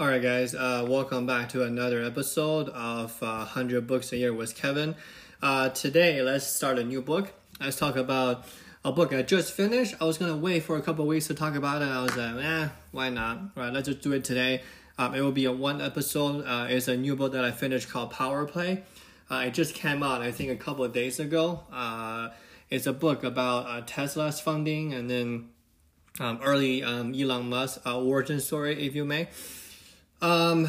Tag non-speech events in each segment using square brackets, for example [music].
All right, guys, uh, welcome back to another episode of uh, 100 Books a Year with Kevin. Uh, today, let's start a new book. Let's talk about a book I just finished. I was going to wait for a couple weeks to talk about it. I was like, eh, why not? All right, let's just do it today. Um, it will be a one episode. Uh, it's a new book that I finished called Power Play. Uh, it just came out, I think, a couple of days ago. Uh, it's a book about Tesla's funding and then um, early um, Elon Musk origin story, if you may. Um,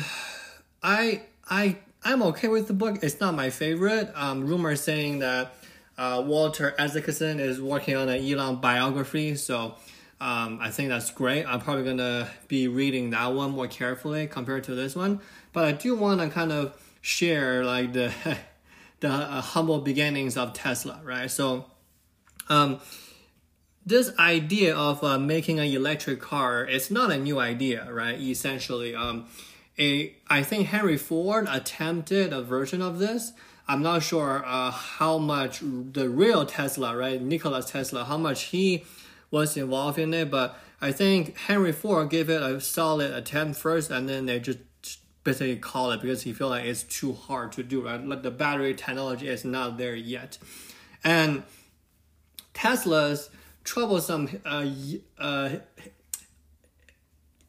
I I I'm okay with the book. It's not my favorite. Um, rumors saying that uh, Walter Isaacson is working on an Elon biography, so um, I think that's great. I'm probably gonna be reading that one more carefully compared to this one. But I do want to kind of share like the [laughs] the uh, humble beginnings of Tesla, right? So, um, this idea of uh, making an electric car is not a new idea, right? Essentially, um, a, I think Henry Ford attempted a version of this. I'm not sure uh, how much the real Tesla, right, Nikola Tesla, how much he was involved in it, but I think Henry Ford gave it a solid attempt first, and then they just basically call it because he feel like it's too hard to do, right? Like the battery technology is not there yet, and Tesla's troublesome uh, uh,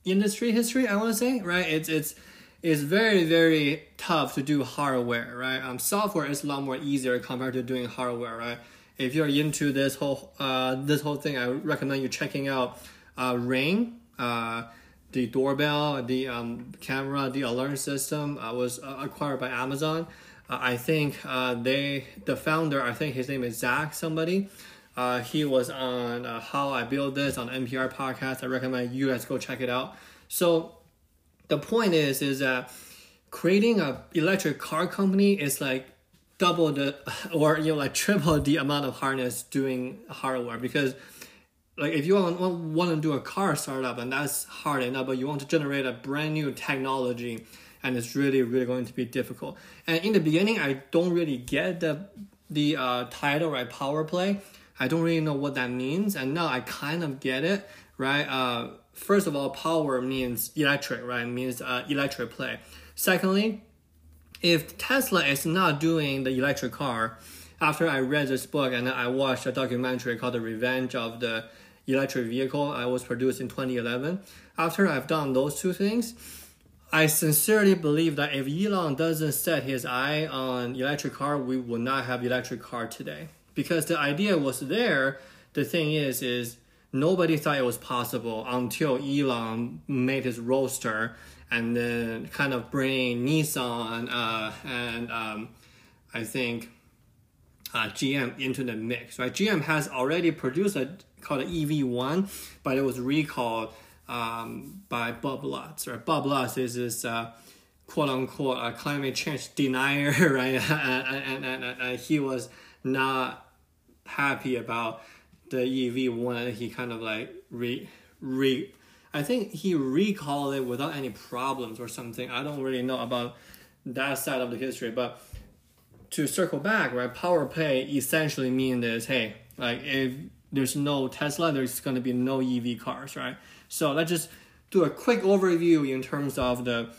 industry history. I want to say right. It's it's it's very very tough to do hardware, right? Um, software is a lot more easier compared to doing hardware, right? If you're into this whole uh this whole thing, I recommend you checking out uh Ring, uh the doorbell, the um camera, the alarm system uh, was uh, acquired by Amazon. Uh, I think uh, they the founder, I think his name is Zach somebody. Uh, he was on uh, How I Build This on NPR podcast. I recommend you guys go check it out. So the point is, is that creating a electric car company is like double the [laughs] or you know like triple the amount of hardness doing hardware because like if you want, want to do a car startup and that's hard enough but you want to generate a brand new technology and it's really really going to be difficult and in the beginning i don't really get the the uh, title right power play I don't really know what that means, and now I kind of get it, right? Uh, first of all, power means electric, right? It means uh, electric play. Secondly, if Tesla is not doing the electric car, after I read this book and I watched a documentary called The Revenge of the Electric Vehicle, I was produced in 2011. After I've done those two things, I sincerely believe that if Elon doesn't set his eye on electric car, we will not have electric car today because the idea was there. The thing is, is nobody thought it was possible until Elon made his Roadster and then kind of bring Nissan uh, and um, I think uh, GM into the mix. Right, GM has already produced a called EV1, but it was recalled um, by Bob Lutz. Right, Bob Lutz is this. Uh, quote unquote uh, climate change denier, [laughs] right? [laughs] and, and, and, and, he was not happy about the EV one. He kind of like re re. I think he recalled it without any problems or something. I don't really know about that side of the history, but to circle back, right? Power play essentially means is hey, like if there's no Tesla, there's going to be no EV cars, right? So let's just do a quick overview in terms of the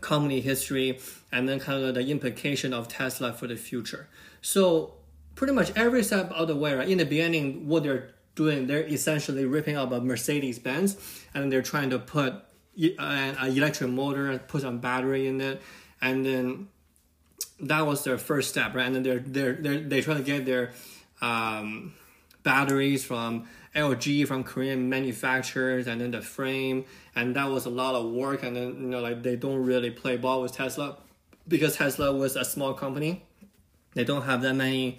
company history and then kind of the implication of Tesla for the future. So pretty much every step of the way, right? In the beginning, what they're doing, they're essentially ripping up a Mercedes Benz and they're trying to put an electric motor and put some battery in it. And then that was their first step, right? And then they're, they're, they're, they try to get their um, batteries from LG, from Korean manufacturers, and then the frame. And that was a lot of work. And then, you know, like they don't really play ball with Tesla because Tesla was a small company. They don't have that many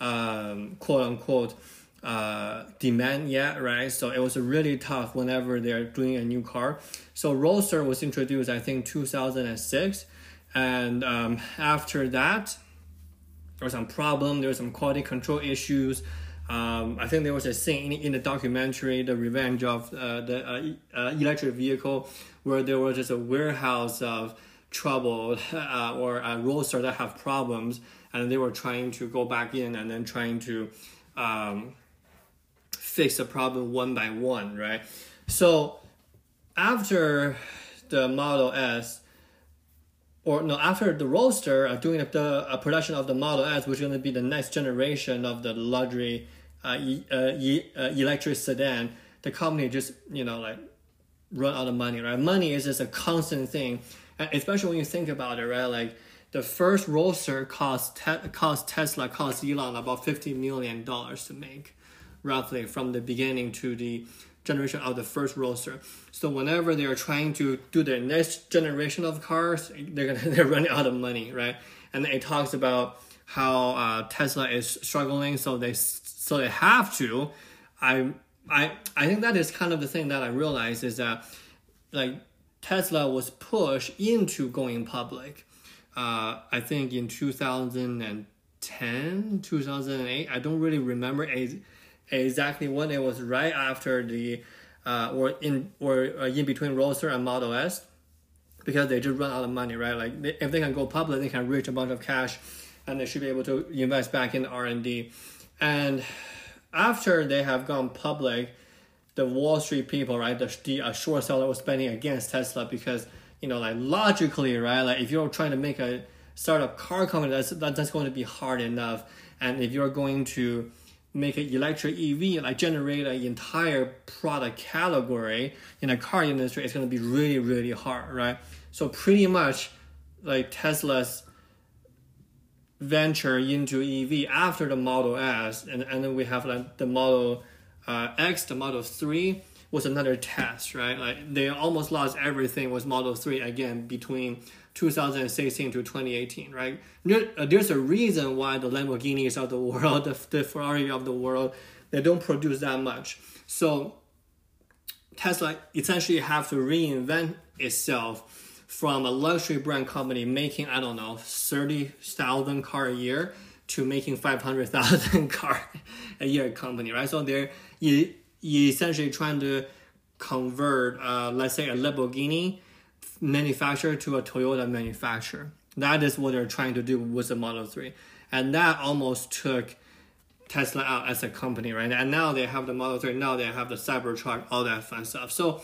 um, quote unquote uh, demand yet, right? So it was really tough whenever they're doing a new car. So Roadster was introduced, I think, 2006, and um, after that, there was some problem. There was some quality control issues. Um, I think there was a scene in, in the documentary, "The Revenge of uh, the uh, uh, Electric Vehicle," where there was just a warehouse of trouble [laughs] uh, or a roadster that have problems and they were trying to go back in and then trying to um, fix the problem one by one, right? So after the Model S, or no, after the Roadster, uh, doing the uh, production of the Model S, which is going to be the next generation of the luxury uh, e- uh, e- uh, electric sedan, the company just you know like run out of money, right? Money is just a constant thing, and especially when you think about it, right? Like the first Roadster cost te- cost Tesla cost Elon about fifty million dollars to make, roughly from the beginning to the generation of the first Roadster. So whenever they are trying to do their next generation of cars, they're gonna [laughs] they're running out of money, right? And it talks about how uh, Tesla is struggling, so they so they have to. I I I think that is kind of the thing that I realized is that like Tesla was pushed into going public. Uh, I think in 2010, 2008. I don't really remember a, exactly when it was. Right after the uh, or in or uh, in between Roadster and Model S, because they just run out of money. Right, like they, if they can go public, they can reach a bunch of cash, and they should be able to invest back in R and after they have gone public, the Wall Street people, right, the, the uh, short seller was spending against Tesla because you know, like logically, right, like if you're trying to make a startup car company, that's that, that's going to be hard enough, and if you're going to make an electric EV, like generate an entire product category in a car industry, it's going to be really, really hard, right? So pretty much, like Tesla's venture into EV after the Model S, and, and then we have like the Model uh, X, the Model 3 was another test, right? Like they almost lost everything with Model 3 again between 2016 to 2018, right? Uh, there's a reason why the Lamborghinis of the world, [laughs] the, the Ferrari of the world, they don't produce that much. So Tesla essentially have to reinvent itself from a luxury brand company making I don't know thirty thousand car a year to making five hundred thousand [laughs] car a year company, right? So they're essentially trying to convert, uh, let's say, a Lamborghini manufacturer to a Toyota manufacturer. That is what they're trying to do with the Model Three, and that almost took Tesla out as a company, right? And now they have the Model 3, now they have the Cybertruck, all that fun stuff. So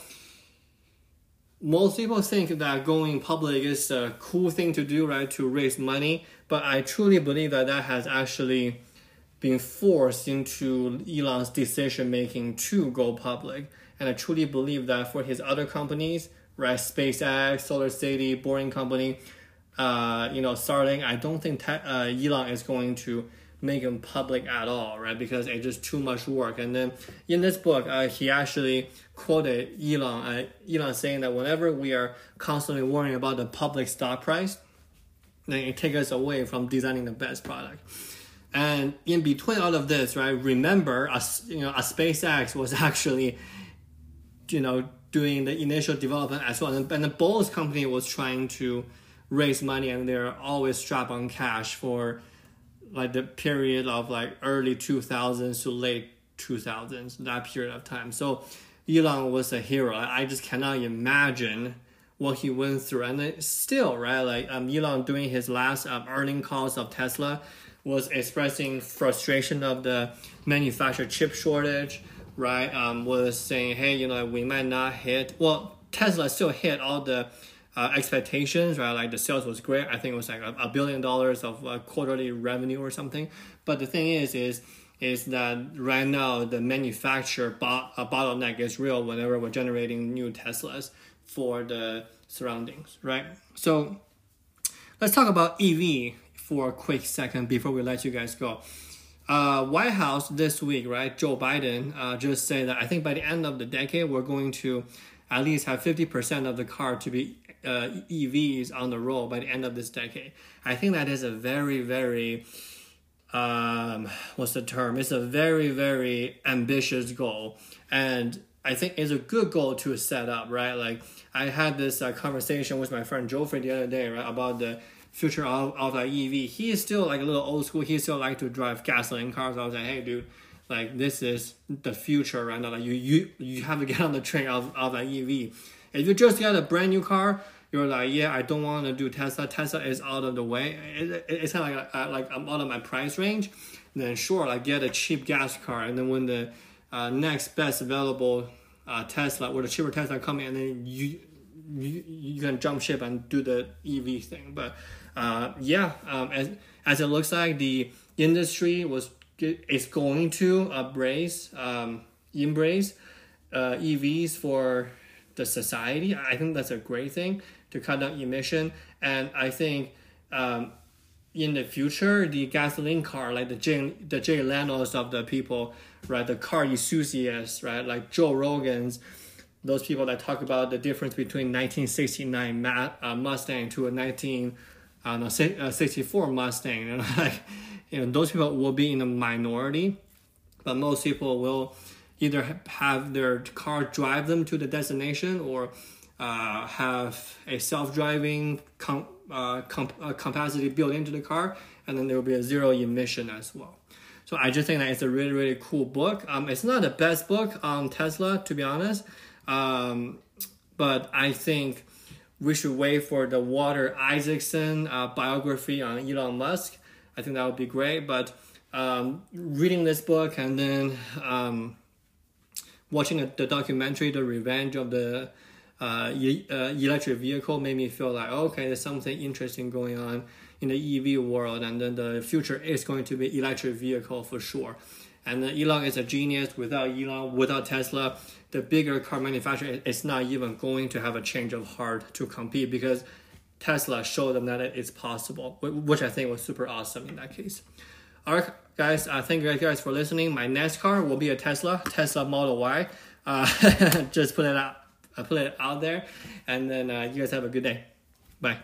most people think that going public is a cool thing to do, right, to raise money. But I truly believe that that has actually been forced into Elon's decision making to go public. And I truly believe that for his other companies, right, SpaceX, Solar City, Boring Company, uh, you know, Starlink, I don't think te- uh, Elon is going to make them public at all, right? Because it's just too much work. And then in this book, uh, he actually quoted Elon, uh, Elon saying that whenever we are constantly worrying about the public stock price, then it takes us away from designing the best product. And in between all of this, right? Remember, a, you know, a SpaceX was [laughs] actually, you know, doing the initial development as well, and, and the Bose company was trying to raise money, and they're always strapped on cash for like the period of like early 2000s to late 2000s that period of time. So elon was a hero. I just cannot imagine what he went through. And still right like um, elon doing his last um, earning calls of tesla was expressing frustration of the manufactured chip shortage right um, was saying hey you know we might not hit well tesla still hit all the uh, expectations, right? Like the sales was great. I think it was like a, a billion dollars of uh, quarterly revenue or something. But the thing is, is is that right now the manufacturer bot, uh, bottleneck is real whenever we're generating new Teslas for the surroundings, right? So let's talk about EV for a quick second before we let you guys go. Uh, White House this week, right? Joe Biden uh, just said that I think by the end of the decade, we're going to at least have 50% of the car to be uh, EVs on the road by the end of this decade. I think that is a very, very, um, what's the term? It's a very, very ambitious goal. And I think it's a good goal to set up, right? Like, I had this uh, conversation with my friend Joffrey the other day, right, about the future of, of like EV. He is still like a little old school. He still like to drive gasoline cars. I was like, hey, dude, like this is the future right now. Like you, you, you have to get on the train of, of like EV. If you just get a brand new car, you're like, yeah, I don't want to do Tesla. Tesla is out of the way. It, it, it's kind of like, uh, like I'm out of my price range. Then sure, like get a cheap gas car, and then when the uh, next best available uh, Tesla or the cheaper Tesla come in, and then you you, you can jump ship and do the EV thing. But uh, yeah, um, as as it looks like the industry was is going to embrace um, embrace uh, EVs for the society. I think that's a great thing to cut down emission, and I think. Um, in the future, the gasoline car, like the Jay, the Jay Leno's of the people, right, the car enthusiasts, right, like Joe Rogan's, those people that talk about the difference between 1969 uh, Mustang to a 1964 uh, Mustang, and [laughs] like, you know, those people will be in a minority, but most people will either have their car drive them to the destination or uh, have a self-driving com- uh, comp- uh, capacity built into the car, and then there will be a zero emission as well. So I just think that it's a really really cool book. Um, it's not the best book on Tesla to be honest, um, but I think we should wait for the Walter Isaacson uh, biography on Elon Musk. I think that would be great. But um, reading this book and then um, watching the documentary, The Revenge of the uh, uh, electric vehicle made me feel like okay, there's something interesting going on in the EV world, and then the future is going to be electric vehicle for sure. And Elon is a genius. Without Elon, without Tesla, the bigger car manufacturer is not even going to have a change of heart to compete because Tesla showed them that it's possible, which I think was super awesome in that case. All right, guys, uh, thank you guys for listening. My next car will be a Tesla, Tesla Model Y. Uh, [laughs] just put it out I put it out there, and then uh, you guys have a good day. Bye.